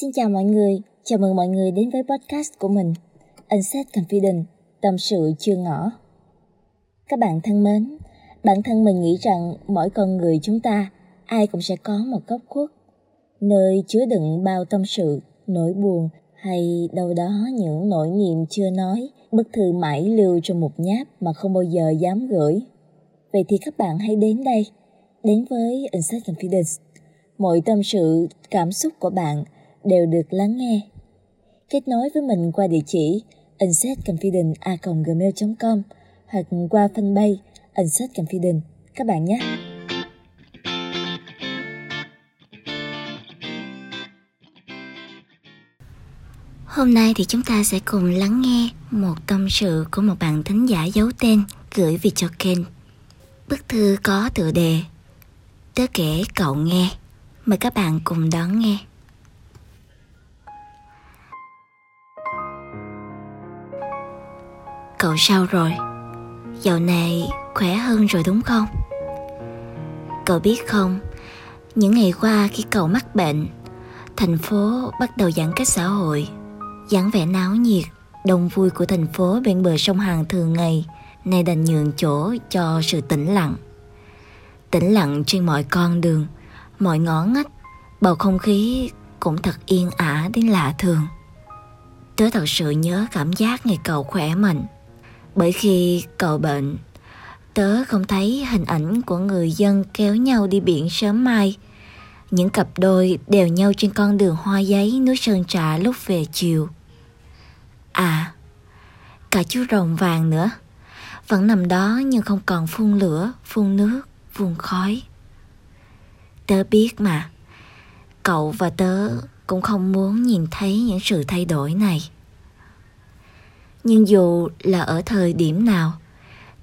xin chào mọi người, chào mừng mọi người đến với podcast của mình Unset Confident, tâm sự chưa ngỏ Các bạn thân mến, bản thân mình nghĩ rằng mỗi con người chúng ta ai cũng sẽ có một góc khuất nơi chứa đựng bao tâm sự, nỗi buồn hay đâu đó những nỗi niềm chưa nói, bức thư mãi lưu trong một nháp mà không bao giờ dám gửi. Vậy thì các bạn hãy đến đây, đến với Insight Confidence. Mọi tâm sự, cảm xúc của bạn đều được lắng nghe. Kết nối với mình qua địa chỉ insetconfident.gmail.com hoặc qua fanpage insetconfident các bạn nhé. Hôm nay thì chúng ta sẽ cùng lắng nghe một tâm sự của một bạn thính giả giấu tên gửi về cho kênh. Bức thư có tựa đề Tớ kể cậu nghe. Mời các bạn cùng đón nghe. Cậu sao rồi? Dạo này khỏe hơn rồi đúng không? Cậu biết không, những ngày qua khi cậu mắc bệnh, thành phố bắt đầu giãn cách xã hội dáng vẻ náo nhiệt đông vui của thành phố bên bờ sông Hàn thường ngày nay đành nhường chỗ cho sự tĩnh lặng tĩnh lặng trên mọi con đường mọi ngõ ngách bầu không khí cũng thật yên ả đến lạ thường tớ thật sự nhớ cảm giác ngày cậu khỏe mạnh bởi khi cậu bệnh tớ không thấy hình ảnh của người dân kéo nhau đi biển sớm mai những cặp đôi đều nhau trên con đường hoa giấy núi Sơn Trà lúc về chiều. À, cả chú rồng vàng nữa. Vẫn nằm đó nhưng không còn phun lửa, phun nước, phun khói. Tớ biết mà, cậu và tớ cũng không muốn nhìn thấy những sự thay đổi này. Nhưng dù là ở thời điểm nào,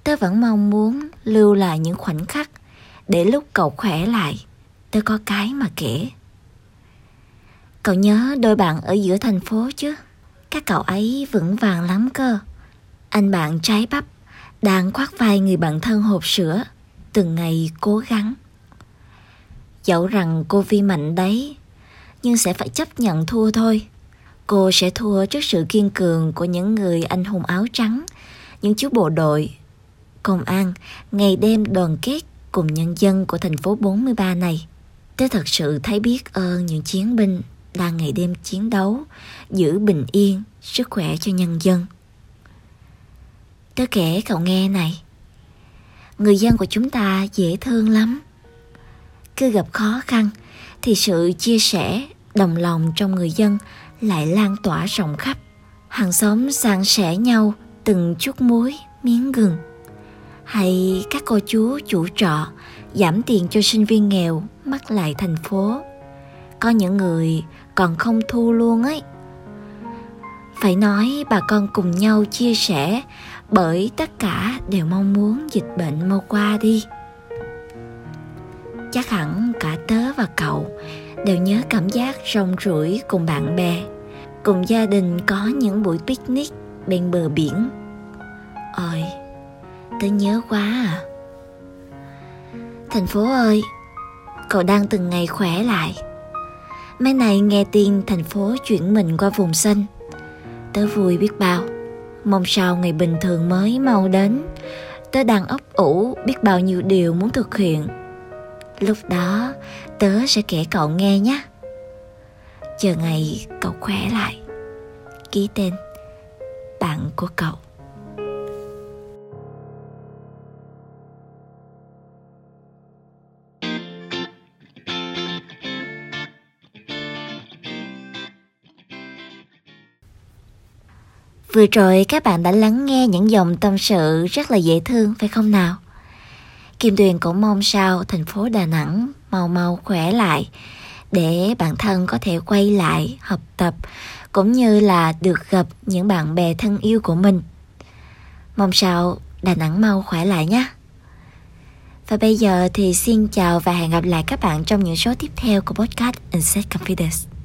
tớ vẫn mong muốn lưu lại những khoảnh khắc để lúc cậu khỏe lại tớ có cái mà kể. Cậu nhớ đôi bạn ở giữa thành phố chứ? Các cậu ấy vững vàng lắm cơ. Anh bạn trái bắp đang khoác vai người bạn thân hộp sữa từng ngày cố gắng. Dẫu rằng cô vi mạnh đấy nhưng sẽ phải chấp nhận thua thôi cô sẽ thua trước sự kiên cường của những người anh hùng áo trắng những chú bộ đội công an ngày đêm đoàn kết cùng nhân dân của thành phố 43 này. tôi thật sự thấy biết ơn những chiến binh đang ngày đêm chiến đấu, giữ bình yên, sức khỏe cho nhân dân. tôi kể cậu nghe này. Người dân của chúng ta dễ thương lắm. Cứ gặp khó khăn thì sự chia sẻ, đồng lòng trong người dân lại lan tỏa rộng khắp. Hàng xóm san sẻ nhau từng chút muối, miếng gừng. Hay các cô chú chủ trọ giảm tiền cho sinh viên nghèo mắc lại thành phố có những người còn không thu luôn ấy phải nói bà con cùng nhau chia sẻ bởi tất cả đều mong muốn dịch bệnh mau qua đi chắc hẳn cả tớ và cậu đều nhớ cảm giác rong ruổi cùng bạn bè. Cùng gia đình có những buổi picnic bên bờ biển. Ôi tớ nhớ quá à. Thành phố ơi, cậu đang từng ngày khỏe lại. Mấy này nghe tin thành phố chuyển mình qua vùng xanh. Tớ vui biết bao. Mong sao ngày bình thường mới mau đến. Tớ đang ấp ủ biết bao nhiêu điều muốn thực hiện lúc đó, tớ sẽ kể cậu nghe nhé. Chờ ngày cậu khỏe lại. Ký tên, bạn của cậu. Vừa rồi các bạn đã lắng nghe những dòng tâm sự rất là dễ thương, phải không nào? Kim Tuyền cũng mong sao thành phố Đà Nẵng mau mau khỏe lại, để bản thân có thể quay lại học tập, cũng như là được gặp những bạn bè thân yêu của mình. Mong sao Đà Nẵng mau khỏe lại nhé. Và bây giờ thì xin chào và hẹn gặp lại các bạn trong những số tiếp theo của podcast Insight Confidence.